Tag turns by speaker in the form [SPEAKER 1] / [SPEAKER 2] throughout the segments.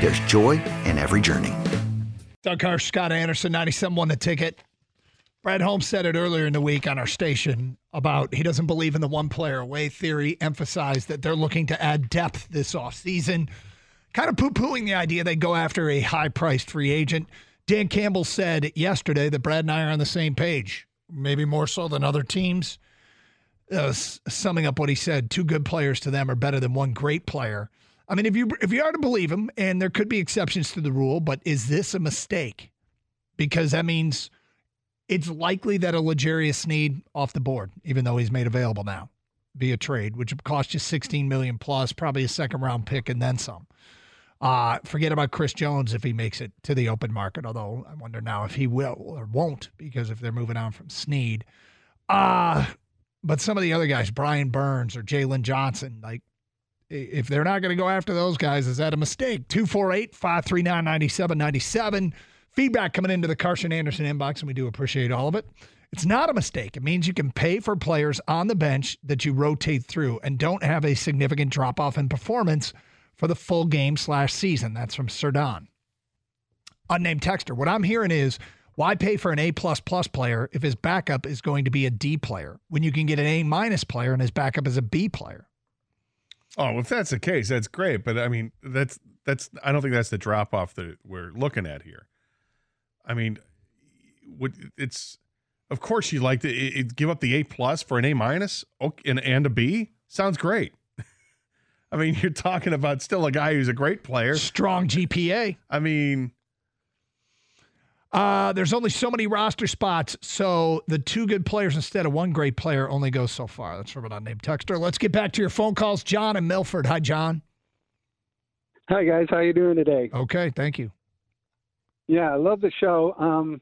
[SPEAKER 1] there's joy in every journey.
[SPEAKER 2] Doug Karsch, Scott Anderson, 97 won the ticket. Brad Holmes said it earlier in the week on our station about he doesn't believe in the one player away theory, emphasized that they're looking to add depth this offseason, kind of poo pooing the idea they go after a high priced free agent. Dan Campbell said yesterday that Brad and I are on the same page, maybe more so than other teams. Uh, summing up what he said, two good players to them are better than one great player. I mean, if you if you are to believe him, and there could be exceptions to the rule, but is this a mistake? Because that means it's likely that a L'Jarius Sneed off the board, even though he's made available now via trade, which would cost you 16 million plus, probably a second round pick and then some. Uh, forget about Chris Jones if he makes it to the open market, although I wonder now if he will or won't, because if they're moving on from Sneed. Uh, but some of the other guys, Brian Burns or Jalen Johnson, like if they're not going to go after those guys, is that a mistake? 248 539 9797. Feedback coming into the Karsch and Anderson inbox, and we do appreciate all of it. It's not a mistake. It means you can pay for players on the bench that you rotate through and don't have a significant drop off in performance for the full game slash season. That's from Sirdan. Unnamed texter. What I'm hearing is why pay for an A plus plus player if his backup is going to be a D player when you can get an A minus player and his backup is a B player?
[SPEAKER 3] Oh, if that's the case, that's great. But I mean, that's that's I don't think that's the drop off that we're looking at here. I mean, what it's of course you'd like to it, it, give up the A plus for an A minus and and a B sounds great. I mean, you're talking about still a guy who's a great player,
[SPEAKER 2] strong GPA.
[SPEAKER 3] I mean,
[SPEAKER 2] uh, there's only so many roster spots, so the two good players instead of one great player only goes so far. That's from an unnamed texter. Let's get back to your phone calls. John and Milford. Hi, John.
[SPEAKER 4] Hi, guys. How you doing today?
[SPEAKER 2] Okay, thank you.
[SPEAKER 4] Yeah, I love the show. Um,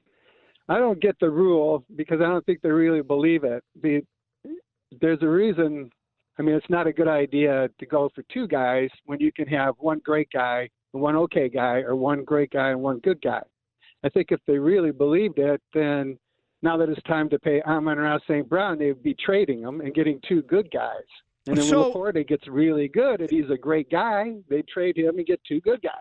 [SPEAKER 4] I don't get the rule because I don't think they really believe it. The, there's a reason. I mean, it's not a good idea to go for two guys when you can have one great guy and one okay guy, or one great guy and one good guy. I think if they really believed it, then now that it's time to pay Amon-Ra St. Brown, they'd be trading him and getting two good guys. And then
[SPEAKER 2] So-
[SPEAKER 4] when LaPorta gets really good and he's a great guy, they trade him and get two good guys,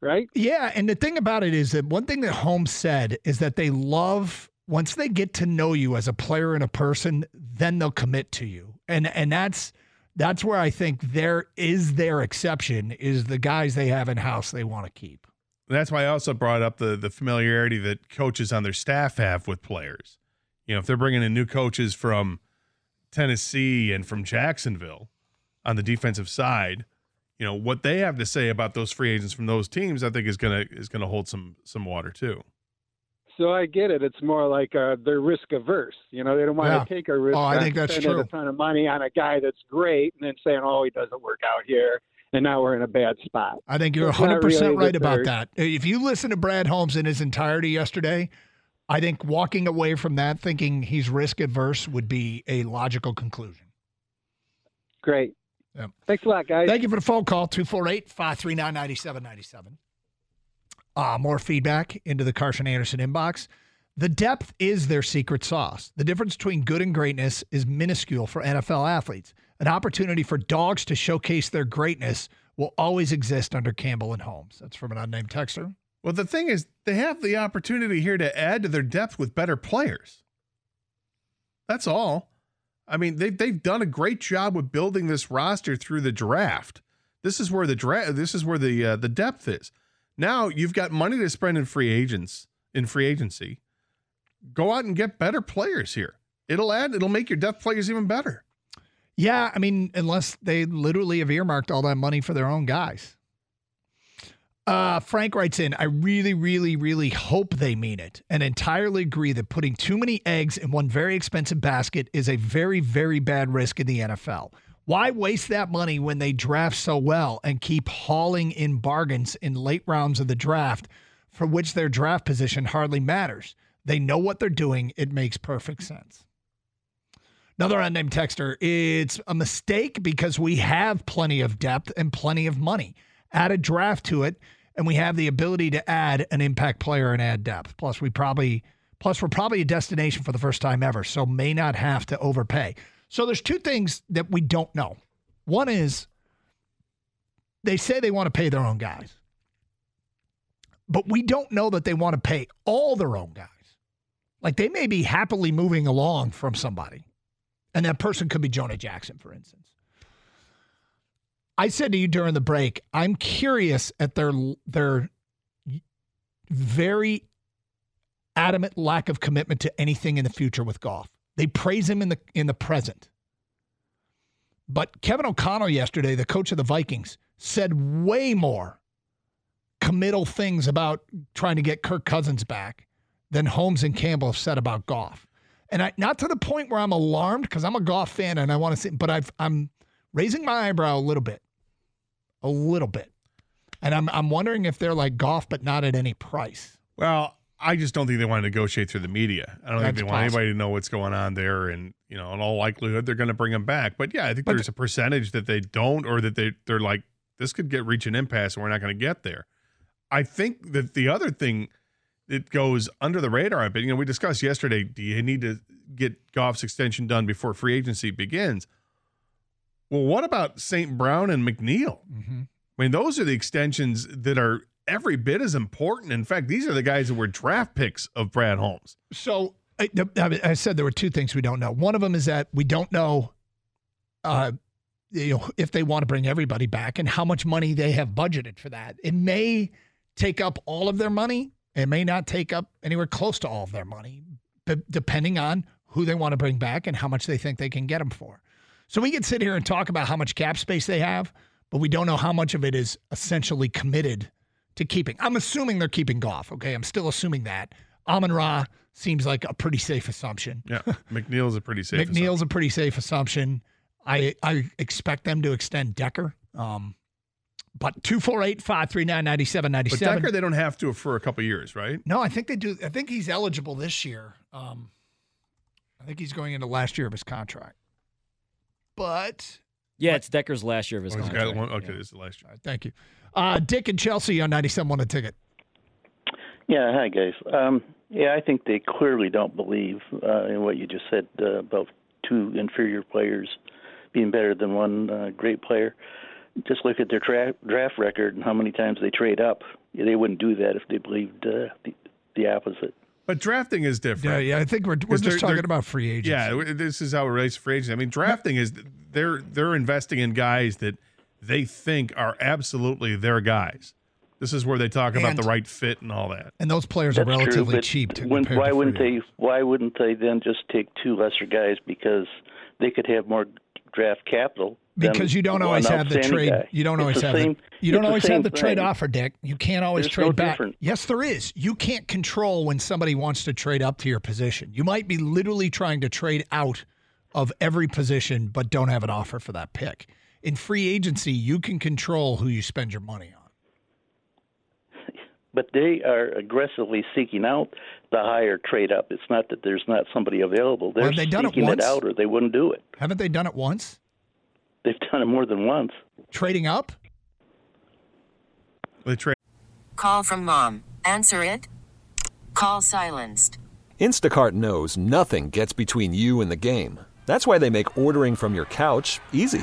[SPEAKER 4] right?
[SPEAKER 2] Yeah, and the thing about it is that one thing that Holmes said is that they love once they get to know you as a player and a person, then they'll commit to you. And and that's that's where I think there is their exception is the guys they have in house they want to keep.
[SPEAKER 3] That's why I also brought up the the familiarity that coaches on their staff have with players. You know, if they're bringing in new coaches from Tennessee and from Jacksonville on the defensive side, you know what they have to say about those free agents from those teams. I think is gonna is gonna hold some some water too.
[SPEAKER 4] So I get it. It's more like uh, they're risk averse. You know, they don't want
[SPEAKER 2] Yeah.
[SPEAKER 4] to take a risk.
[SPEAKER 2] Oh, I think that's
[SPEAKER 4] spending
[SPEAKER 2] true.
[SPEAKER 4] a ton of money on a guy that's great, and then saying, "Oh, he doesn't work out here," and now we're in a bad spot.
[SPEAKER 2] I think you're
[SPEAKER 4] It's
[SPEAKER 2] 100%
[SPEAKER 4] really
[SPEAKER 2] right about that. If you listen to Brad Holmes in his entirety yesterday, I think walking away from that thinking he's risk adverse would be a logical conclusion.
[SPEAKER 4] Great.
[SPEAKER 2] Yeah.
[SPEAKER 4] Thanks a lot, guys.
[SPEAKER 2] Thank you for the phone call 248 539 9797. uh, more feedback into the Karsch and Anderson inbox. The depth is their secret sauce. The difference between good and greatness is minuscule for NFL athletes. An opportunity for dogs to showcase their greatness will always exist under Campbell and Holmes. That's from an unnamed texter.
[SPEAKER 3] Well, the thing is, they have the opportunity here to add to their depth with better players. That's all. I mean, they've they've done a great job with building this roster through the draft. This is where the draft. This is where the uh, the depth is. Now you've got money to spend in free agents in free agency. Go out and get better players here. It'll add. It'll make your depth players even better.
[SPEAKER 2] Yeah, I mean, unless they literally have earmarked all that money for their own guys. Uh, Frank writes in, I really, really, really hope they mean it and entirely agree that putting too many eggs in one very expensive basket is a very, very bad risk in the NFL. Why waste that money when they draft so well and keep hauling in bargains in late rounds of the draft for which their draft position hardly matters? They know what they're doing. It makes perfect sense. Another unnamed texter, it's a mistake because we have plenty of depth and plenty of money add a draft to it, and we have the ability to add an impact player and add depth. Plus, we probably plus we're probably a destination for the first time ever, so may not have to overpay. So there's two things that we don't know. One is they say they want to pay their own guys. But we don't know that they want to pay all their own guys. Like they may be happily moving along from somebody. And that person could be Jonah Jackson, for instance. I said to you during the break, I'm curious at their their very adamant lack of commitment to anything in the future with Goff. They praise him in the in the present. But Kevin O'Connell yesterday, the coach of the Vikings, said way more committal things about trying to get Kirk Cousins back than Holmes and Campbell have said about Goff. And I not to the point where I'm alarmed because I'm a Goff fan and I want to see, but I've I'm raising my eyebrow a little bit, a little bit, and I'm I'm wondering if they're like Goff, but not at any price.
[SPEAKER 3] Well, I just don't think they want to negotiate through the media. I don't
[SPEAKER 2] That's
[SPEAKER 3] think they want
[SPEAKER 2] possible.
[SPEAKER 3] anybody to know what's going on there, and you know, in all likelihood, they're going to bring them back. But yeah, I think
[SPEAKER 2] But-
[SPEAKER 3] there's a percentage that they don't, or that they they're like, this could get reach an impasse, and we're not going to get there. I think that the other thing that goes under the radar a bit, you know, we discussed yesterday. Do you need to get Goff's extension done before free agency begins? Well, what about St. Brown and McNeil?
[SPEAKER 2] Mm-hmm.
[SPEAKER 3] I mean, those are the extensions that are every bit as important. In fact, these are the guys that were draft picks of Brad Holmes.
[SPEAKER 2] So I, I I said there were two things we don't know. One of them is that we don't know, uh, you know, if they want to bring everybody back and how much money they have budgeted for that. It may take up all of their money. It may not take up anywhere close to all of their money, but depending on who they want to bring back and how much they think they can get them for. So we can sit here and talk about how much cap space they have, but we don't know how much of it is essentially committed to keeping. I'm assuming they're keeping Goff. Okay, I'm still assuming that. Amon Ra seems like a pretty safe assumption.
[SPEAKER 3] Yeah, McNeil's a pretty safe.
[SPEAKER 2] McNeil's a pretty safe assumption. I I expect them to extend Decker. Um, but 248 539
[SPEAKER 3] But Decker, they don't have to for a couple years, right?
[SPEAKER 2] No, I think they do. I think he's eligible this year. Um, I think he's going into last year of his contract. But
[SPEAKER 5] Yeah, it's Decker's last year of his
[SPEAKER 3] Oh, he's got
[SPEAKER 5] contract.
[SPEAKER 3] one- okay,
[SPEAKER 5] Yeah.
[SPEAKER 3] this is the last year.
[SPEAKER 2] uh, thank you. Uh, Dick and Chelsea on 97 won a ticket.
[SPEAKER 6] Yeah, hi guys. Um, yeah, I think they clearly don't believe uh, in what you just said uh, about two inferior players being better than one uh, great player. Just look at their tra- draft record and how many times they trade up. Yeah, they wouldn't do that if they believed uh, the, the opposite.
[SPEAKER 3] But drafting is different.
[SPEAKER 2] Yeah, yeah. I think we're, we're just talking about free agents.
[SPEAKER 3] Yeah, this is how it relates to free agents. I mean, drafting is they're they're investing in guys that they think are absolutely their guys. This is where they talk about the right fit and all that.
[SPEAKER 2] And those players are relatively
[SPEAKER 6] true,
[SPEAKER 2] cheap to
[SPEAKER 6] when- why
[SPEAKER 2] to
[SPEAKER 6] wouldn't they? Why wouldn't they then just take two lesser guys because they could have more draft capital?
[SPEAKER 2] because you don't always have the trade.
[SPEAKER 6] guy.
[SPEAKER 2] You don't
[SPEAKER 6] It's
[SPEAKER 2] always have
[SPEAKER 6] same,
[SPEAKER 2] the, you don't
[SPEAKER 6] it's the
[SPEAKER 2] always have the trade
[SPEAKER 6] thing.
[SPEAKER 2] offer, Dick. You can't always
[SPEAKER 6] There's
[SPEAKER 2] trade
[SPEAKER 6] no
[SPEAKER 2] back.
[SPEAKER 6] difference.
[SPEAKER 2] Yes, there is. You can't control when somebody wants to trade up to your position. You might be literally trying to trade out of every position, but don't have an offer for that pick. In free agency, you can control who you spend your money on.
[SPEAKER 6] But they are aggressively seeking out the higher trade up. It's not that there's not somebody available. They're
[SPEAKER 2] Well, have they done it
[SPEAKER 6] seeking it,
[SPEAKER 2] once?
[SPEAKER 6] out, or they wouldn't do it.
[SPEAKER 2] Haven't they done it once?
[SPEAKER 6] They've done it more than once.
[SPEAKER 2] Trading up?
[SPEAKER 3] They trade.
[SPEAKER 7] Call from mom. Answer it. Call silenced.
[SPEAKER 8] Instacart knows nothing gets between you and the game. That's why they make ordering from your couch easy.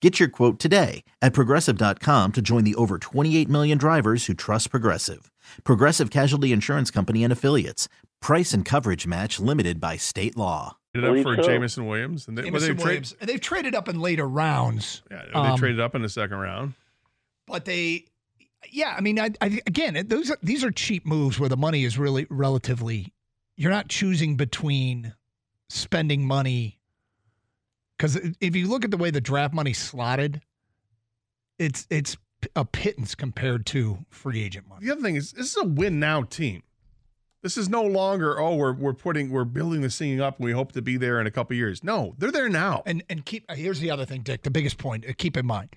[SPEAKER 9] Get your quote today at progressive.com to join the over 28 million drivers who trust Progressive. Progressive Casualty Insurance Company and Affiliates. Price and coverage match limited by state law.
[SPEAKER 3] It up for
[SPEAKER 6] so.
[SPEAKER 3] Jameson Williams, and they, well,
[SPEAKER 2] Jameson
[SPEAKER 3] they
[SPEAKER 2] Williams.
[SPEAKER 3] trade,
[SPEAKER 2] And they've traded up in later rounds.
[SPEAKER 3] yeah, they
[SPEAKER 2] Um,
[SPEAKER 3] traded up in the second round.
[SPEAKER 2] but they yeah i mean I, I again those are, these are cheap moves where the money is really relatively you're not choosing between spending money because if you look at the way the draft money slotted it's it's a pittance compared to free agent money
[SPEAKER 3] The other thing is, this is a win now team. This is no longer oh we're we're putting we're building this thing up. and We hope to be there in a couple years. No, they're there now.
[SPEAKER 2] and and keep here's the other thing dick the biggest point uh, keep in mind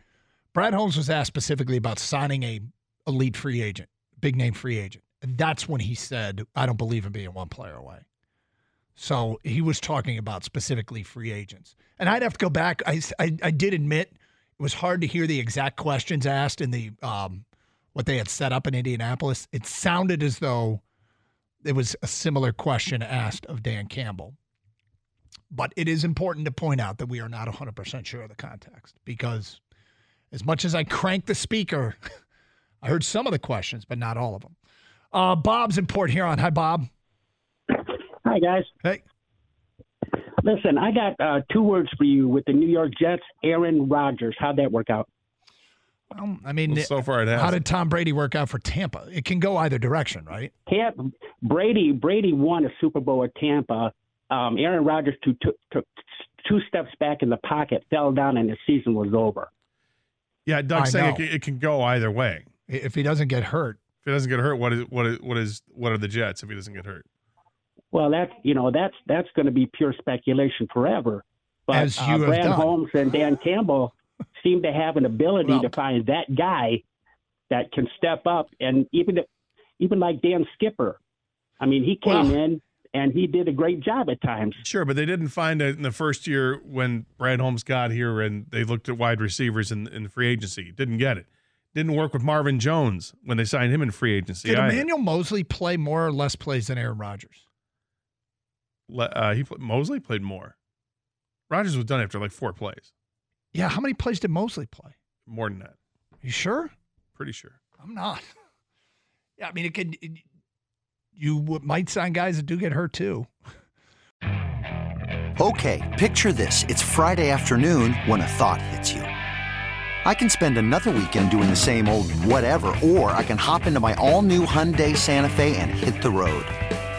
[SPEAKER 2] brad holmes was asked specifically about signing a elite free agent big name free agent and that's when he said i don't believe in being one player away so he was talking about specifically free agents and i'd have to go back i i, I did admit it was hard to hear the exact questions asked in the um what they had set up in indianapolis it sounded as though it was a similar question asked of dan campbell but it is important to point out that we are not 100% sure of the context because as much as I cranked the speaker, I heard some of the questions, but not all of them. Uh, Bob's in Port Huron. Hi, Bob.
[SPEAKER 10] Hi, guys.
[SPEAKER 2] Hey.
[SPEAKER 10] Listen, I got uh, two words for you with the New York Jets. Aaron Rodgers. How'd that work out?
[SPEAKER 2] Well, I mean,
[SPEAKER 3] Well, so far it has.
[SPEAKER 2] how did Tom Brady work out for Tampa? It can go either direction, right?
[SPEAKER 10] Tampa, Brady Brady won a Super Bowl at Tampa. Um, Aaron Rodgers took, took, took two steps back in the pocket, fell down, and the season was over.
[SPEAKER 3] yeah, Doug's
[SPEAKER 2] I
[SPEAKER 3] saying it can, it can go either way.
[SPEAKER 2] If he doesn't get hurt.
[SPEAKER 3] If he doesn't get hurt, what is what is what is what are the Jets if he doesn't get hurt?
[SPEAKER 10] Well, that's you know that's that's going to be pure speculation forever. But
[SPEAKER 2] As you
[SPEAKER 10] uh,
[SPEAKER 2] have
[SPEAKER 10] Brad
[SPEAKER 2] done.
[SPEAKER 10] Holmes and Dan Campbell seem to have an ability
[SPEAKER 2] Well-
[SPEAKER 10] to find that guy that can step up, and even if, even like Dan Skipper, I mean, he came
[SPEAKER 2] Well-
[SPEAKER 10] in and he did a great job at times.
[SPEAKER 3] Sure, but they didn't find it in the first year when Brad Holmes got here and they looked at wide receivers in, in free agency. Didn't get it. Didn't work with Marvin Jones when they signed him in free agency.
[SPEAKER 2] Did
[SPEAKER 3] either.
[SPEAKER 2] Emmanuel Moseley play more or less plays than Aaron Rodgers?
[SPEAKER 3] Le- uh, he pl- Moseley played more. Rodgers was done after like four plays.
[SPEAKER 2] Yeah, how many plays did Moseley play?
[SPEAKER 3] More than that,
[SPEAKER 2] You sure?
[SPEAKER 3] pretty sure.
[SPEAKER 2] I'm not. Yeah, I mean, it could. It, you might sign guys that do get hurt too.
[SPEAKER 1] Okay, picture this. It's Friday afternoon when a thought hits you. I can spend another weekend doing the same old whatever, or I can hop into my all new Hyundai Santa Fe and hit the road.